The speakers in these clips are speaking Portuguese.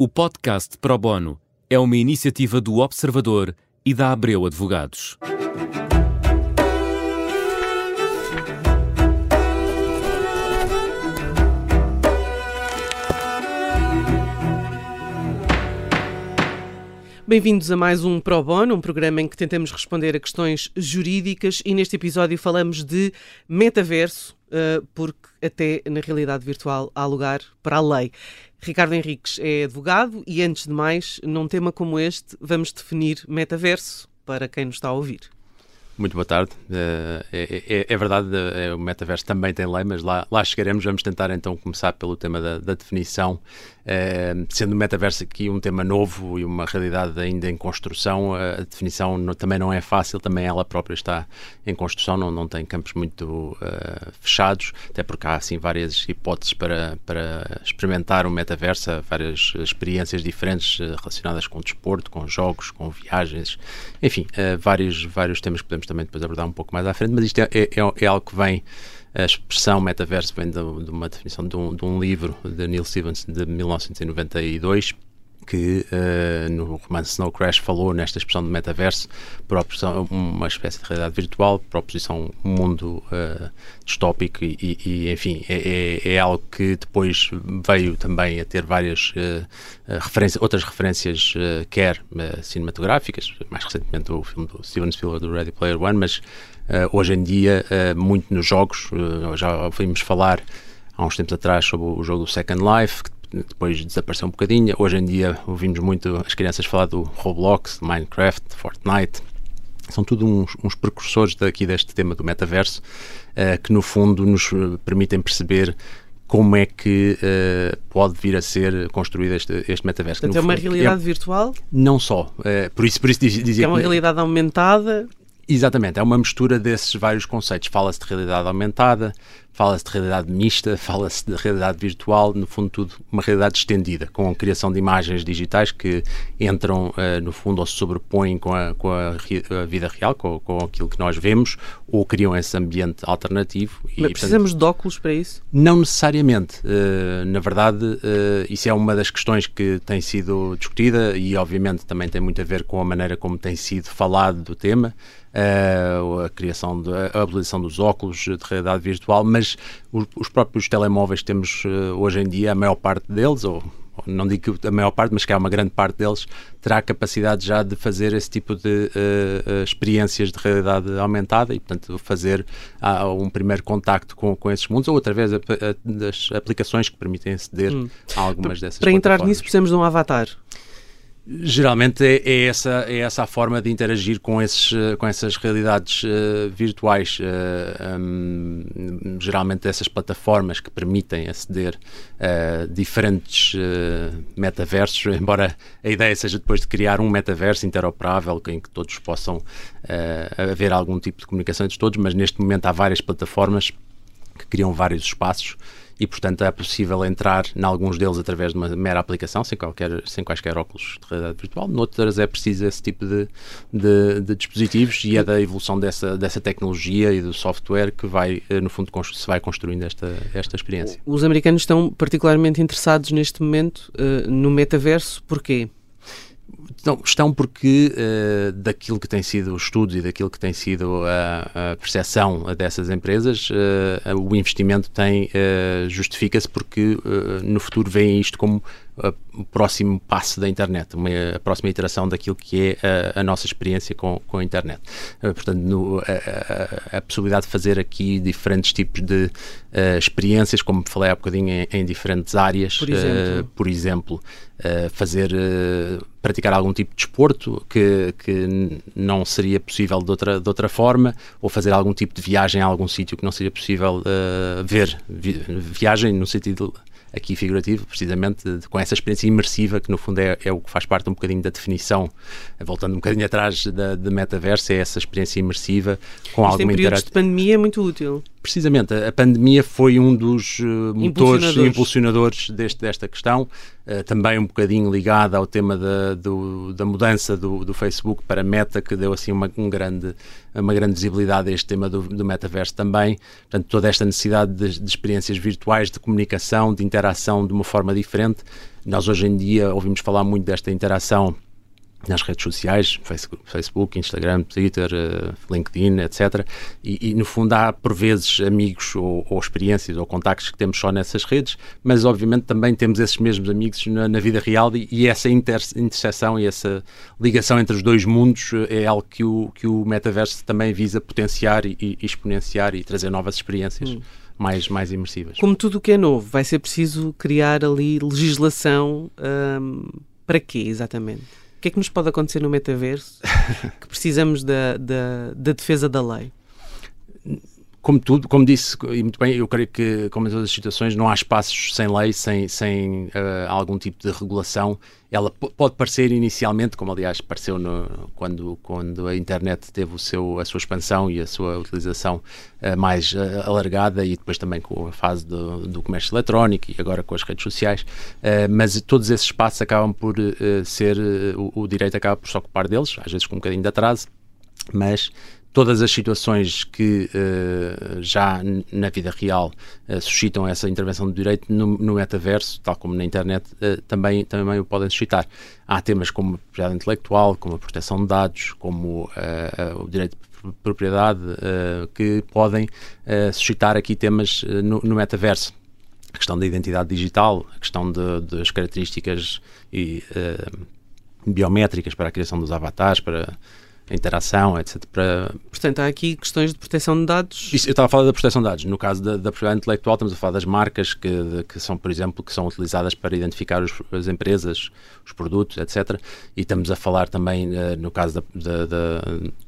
O podcast Pro Bono é uma iniciativa do Observador e da Abreu Advogados. Bem-vindos a mais um Pro Bono, um programa em que tentamos responder a questões jurídicas e neste episódio falamos de metaverso, uh, porque até na realidade virtual há lugar para a lei. Ricardo Henriques é advogado e, antes de mais, num tema como este, vamos definir metaverso para quem nos está a ouvir. Muito boa tarde. É, é, é verdade, é, o metaverso também tem lei, mas lá, lá chegaremos. Vamos tentar então começar pelo tema da, da definição sendo o metaverso aqui um tema novo e uma realidade ainda em construção, a definição também não é fácil, também ela própria está em construção, não, não tem campos muito uh, fechados, até porque há assim várias hipóteses para, para experimentar o metaverso, várias experiências diferentes uh, relacionadas com desporto, com jogos, com viagens, enfim, vários, vários temas que podemos também depois abordar um pouco mais à frente, mas isto é, é, é algo que vem a expressão metaverso vem de, de uma definição de um, de um, livro de Neil Stevenson de 1992 que uh, no romance Snow Crash falou nesta expressão de metaverso oposição uma espécie de realidade virtual, por oposição um mundo uh, distópico e, e enfim, é, é, é, algo que depois veio também a ter várias uh, referências, outras referências, quer cinematográficas, mais recentemente o filme do Steven Spielberg do Ready Player One, mas hoje em dia, muito nos jogos, já ouvimos falar há uns tempos atrás sobre o jogo Second Life, que depois desapareceu um bocadinho. Hoje em dia ouvimos muito as crianças falar do Roblox, Minecraft, Fortnite. São tudo uns, uns precursores daqui deste tema do metaverso, que no fundo nos permitem perceber como é que uh, pode vir a ser construído este, este metaverso. Portanto, é uma realidade é, virtual? Não só. Uh, por isso, por isso dizia é uma realidade aumentada? Exatamente, é uma mistura desses vários conceitos. Fala-se de realidade aumentada, fala-se de realidade mista, fala-se de realidade virtual, no fundo, tudo uma realidade estendida, com a criação de imagens digitais que entram, uh, no fundo, ou se sobrepõem com a, com a, a vida real, com, com, aquilo que nós vemos, ou criam esse ambiente alternativo. E, Mas precisamos portanto, de óculos para isso? Não necessariamente. Uh, na verdade, uh, isso é uma das questões que tem sido discutida e, obviamente, também tem muito a ver com a maneira como tem sido falado do tema. Uh, a criação, de, a abolição dos óculos de realidade virtual, mas os, os próprios telemóveis temos uh, hoje em dia, a maior parte deles, ou não digo que a maior parte, mas que há uma grande parte deles, terá capacidade já de fazer esse tipo de uh, experiências de realidade aumentada e, portanto, fazer uh, um primeiro contacto com, com esses mundos ou através das aplicações que permitem aceder hum. a algumas dessas Para entrar nisso precisamos de um avatar. Geralmente é, é, essa, é essa a forma de interagir com, esses, com essas realidades uh, virtuais. Uh, um, geralmente essas plataformas que permitem aceder a diferentes uh, metaversos, embora a ideia seja depois de criar um metaverso interoperável em que todos possam haver algum tipo de comunicação entre todos, mas neste momento há várias plataformas que criam vários espaços e, portanto, é possível entrar em alguns deles através de uma mera aplicação, sem, qualquer, sem quaisquer óculos de realidade virtual. Noutras é preciso esse tipo de, de, de, dispositivos e é da evolução dessa, dessa tecnologia e do software que vai, eh, no fundo, se vai construindo esta, esta experiência. Os americanos estão particularmente interessados neste momento uh, no metaverso, porquê? Estão porque uh, daquilo que tem sido o estudo e daquilo que tem sido a, a percepção dessas empresas, uh, o investimento tem uh, justifica-se porque no futuro veem isto como o próximo passo da internet, uma, a próxima iteração daquilo que é a, a nossa experiência com, com a internet. Uh, portanto, no, a, a, a, possibilidade de fazer aqui diferentes tipos de uh, experiências, como falei há bocadinho, em, em diferentes áreas. Por exemplo, uh, por exemplo fazer, praticar algum tipo de desporto que, que não seria possível de outra, de outra forma, ou fazer algum tipo de viagem a algum sítio que não seria possível ver. Vi, viagem no sentido aqui figurativo, precisamente com essa experiência imersiva, que no fundo é, é, o que faz parte um bocadinho da definição, voltando um bocadinho atrás da, da metaverso, é essa experiência imersiva com Isto alguma interação. de pandemia é muito útil precisamente, a pandemia foi um dos uh, motores impulsionadores, impulsionadores deste, desta questão, uh, também um bocadinho ligada ao tema da, do, da mudança do, do, Facebook para Meta, que deu assim uma, um grande, uma grande visibilidade a este tema do, do metaverso também. Portanto, toda esta necessidade de, de experiências virtuais, de comunicação, de interação de uma forma diferente. Nós hoje em dia ouvimos falar muito desta interação nas redes sociais, Facebook, Instagram, Twitter, eh, LinkedIn, etc. E, e, no fundo há por vezes amigos ou, ou, experiências ou contactos que temos só nessas redes, mas obviamente também temos esses mesmos amigos na, na vida real e, e essa inter, interseção e essa ligação entre os dois mundos eh, é algo que o, que o metaverso também visa potenciar e, e exponenciar e trazer novas experiências. Hum. Mais, mais imersivas. Como tudo o que é novo, vai ser preciso criar ali legislação hum, para quê exatamente? O que é que nos pode acontecer no metaverso que precisamos da, da, da defesa da lei? Como tudo, como disse, e muito bem, eu creio que, como em todas as situações, não há espaços sem lei, sem, sem uh, algum tipo de regulação. Ela pode parecer inicialmente, como aliás pareceu no, quando, quando a internet teve o seu, a sua expansão e a sua utilização uh, mais uh, alargada, e depois também com a fase do, do comércio eletrónico e agora com as redes sociais, mas todos esses espaços acabam por ser, o, o direito acaba por se ocupar deles, às vezes com um bocadinho de atraso, mas todas as situações que uh, já na vida real uh, suscitam essa intervenção do direito no, no metaverso, tal como na internet, uh, também, também o podem suscitar. Há temas como a propriedade intelectual, como a proteção de dados, como o direito de propriedade, que podem suscitar aqui temas no, no, metaverso. A questão da identidade digital, a questão de, das características e, biométricas para a criação dos avatares, para interação, etc. Para... Portanto, há aqui questões de proteção de dados. Isso, eu estava a falar da proteção de dados. No caso da, da propriedade intelectual, estamos a falar das marcas que, de, que são, por exemplo, que são utilizadas para identificar os, as empresas, os produtos, etc. E estamos a falar também, uh, no caso da, da, da,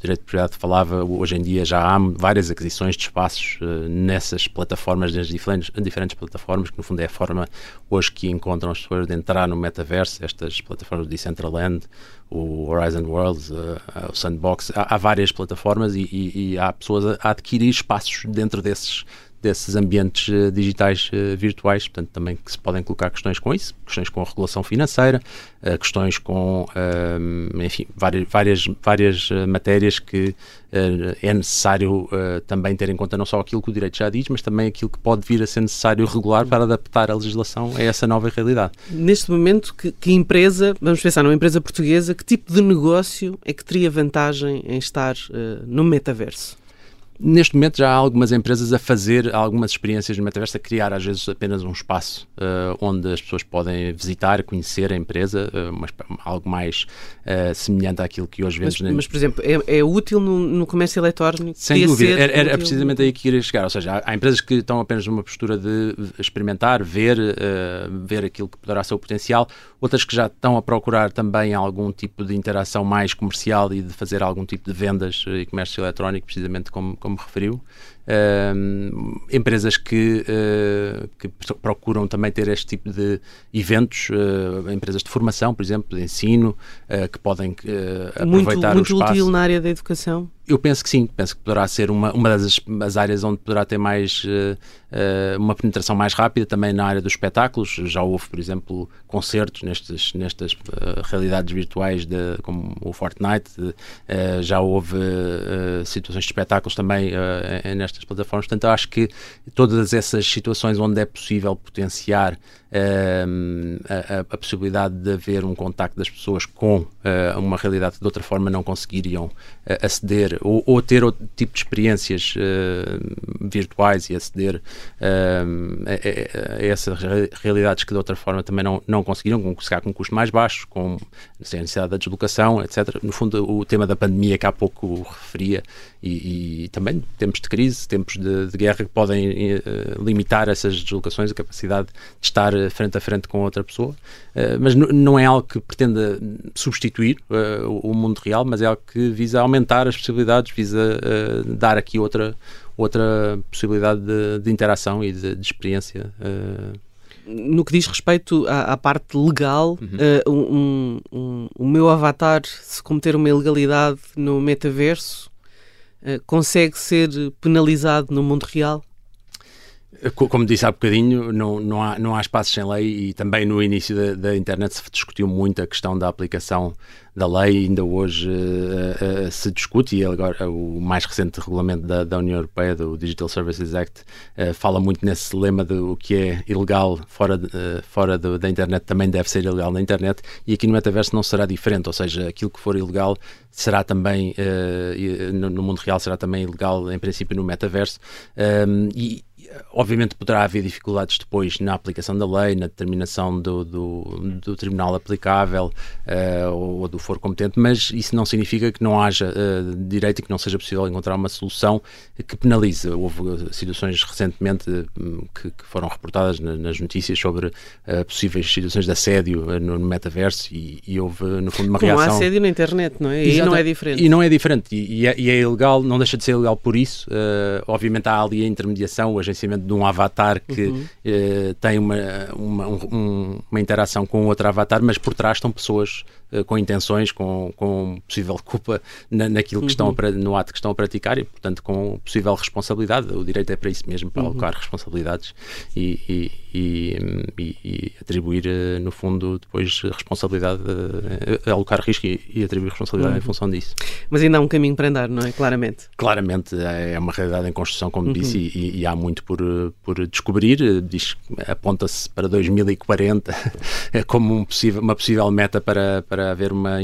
direito de propriedade, falava, hoje em dia já há várias aquisições de espaços uh, nessas plataformas, nas diferentes, diferentes plataformas, que no fundo é a forma hoje que encontram as pessoas de entrar no metaverso, estas plataformas de Decentraland, o Horizon Worlds, o Sandbox, há, várias plataformas e, e, e, há pessoas a adquirir espaços dentro desses desses ambientes uh, digitais uh, virtuais, portanto também que se podem colocar questões com isso, questões com a regulação financeira, uh, questões com, enfim, várias, várias, várias matérias que é necessário também ter em conta não só aquilo que o direito já diz, mas também aquilo que pode vir a ser necessário regular para adaptar a legislação a essa nova realidade. Neste momento, que, que empresa, vamos pensar numa empresa portuguesa, que tipo de negócio é que teria vantagem em estar no metaverso? Neste momento já há algumas empresas a fazer algumas experiências no metaverso, a criar às vezes apenas um espaço uh, onde as pessoas podem visitar, conhecer a empresa, uh, mas algo mais uh, semelhante àquilo que hoje vemos. Mas, mas por exemplo, é, é útil no, no, comércio eletrónico? Sem dúvida, era, era precisamente aí que queria chegar. Ou seja, há, há, empresas que estão apenas numa postura de experimentar, ver, ver aquilo que poderá ser o potencial, outras que já estão a procurar também algum tipo de interação mais comercial e de fazer algum tipo de vendas e comércio eletrónico, precisamente como como referiu, uh, empresas que, uh, que, procuram também ter este tipo de eventos, uh, empresas de formação, por exemplo, de ensino, eh, que podem aproveitar muito, muito o espaço. útil na área da educação? Eu penso que sim, penso que poderá ser uma, uma das as áreas onde poderá ter mais uh, uma penetração mais rápida também na área dos espetáculos. Já houve, por exemplo, concertos nestes, nestas uh, realidades virtuais de, como o Fortnite, uh, já houve situações de espetáculos também nestas plataformas. Portanto, eu acho que todas essas situações onde é possível potenciar a, a, possibilidade de haver um contacto das pessoas com uh, uma realidade que de outra forma não conseguiriam uh, aceder ou, ou, ter outro tipo de experiências uh, virtuais e aceder a, a, a, essas realidades que de outra forma também não, não conseguiriam, com, com custos mais baixos, com sem a necessidade da deslocação, etc. No fundo, o tema da pandemia que há pouco referia e, e também tempos de crise, tempos de, de guerra que podem limitar essas deslocações, a capacidade de estar frente a frente com outra pessoa, uh, mas não é algo que pretenda substituir uh, o mundo real, mas é algo que visa aumentar as possibilidades, visa uh, dar aqui outra, outra possibilidade de, de interação e de, de experiência no que diz respeito à, à parte legal, uhum. uh, um, um, o meu avatar, se cometer uma ilegalidade no metaverso, uh, consegue ser penalizado no mundo real? Como disse há bocadinho, não, não, há, não há espaços sem lei e também no início da, da internet se discutiu muito a questão da aplicação da lei, ainda hoje uh, uh, se discute e agora o mais recente regulamento da, da União Europeia, do Digital Services Act, uh, fala muito nesse lema de o que é ilegal fora, de, fora da internet também deve ser ilegal na internet e aqui no metaverso não será diferente, ou seja, aquilo que for ilegal será também, no, no, mundo real, será também ilegal em princípio no metaverso. Um, e obviamente poderá haver dificuldades depois na aplicação da lei, na determinação do, do, do tribunal aplicável uh, ou do foro competente, mas isso não significa que não haja uh, direito e que não seja possível encontrar uma solução que penalize. Houve situações recentemente que, que, foram reportadas na, nas notícias sobre possíveis situações de assédio no, no metaverso e, e, houve, no fundo, uma Como reação. Há assédio na internet, não é? E não é diferente. E não é diferente. E, e, é, e, é, ilegal, não deixa de ser ilegal por isso. obviamente há ali a intermediação, o agenciamento de um avatar que uhum. uh, tem uma, uma, um, uma interação com outro avatar, mas por trás estão pessoas uh, com intenções, com, com possível culpa na, naquilo que uhum. estão a, no ato que estão a praticar e, portanto, com possível responsabilidade. O direito é para isso mesmo, para uhum. alocar responsabilidades e, e, e, e atribuir, uh, no fundo, depois responsabilidade, alocar risco e, atribuir responsabilidade em uhum. função disso. Mas ainda há um caminho para andar, não é? Claramente. Claramente, é uma realidade em construção, como uhum. disse, e, há muito por, por descobrir, diz, aponta-se para 2040 como um possível, uma possível meta para, para haver uma,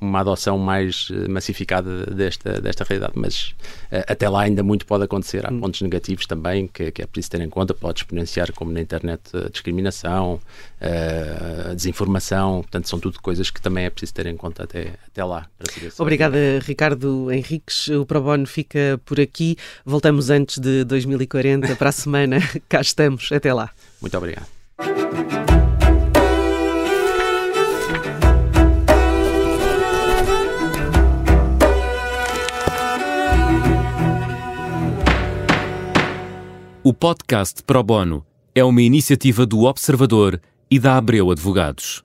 uma adoção mais massificada desta, desta realidade, mas eh, até lá ainda muito pode acontecer. Há hum. pontos negativos também que, que, é preciso ter em conta, pode exponenciar, como na internet, a discriminação, eh, a desinformação, portanto, são tudo coisas que também é preciso ter em conta até, até lá. Obrigada, Ricardo Henriques. O Probono fica por aqui. Voltamos antes de 2040 para a semana. Cá estamos. Até lá. Muito obrigado. O podcast Pro Bono é uma iniciativa do Observador e da Abreu Advogados.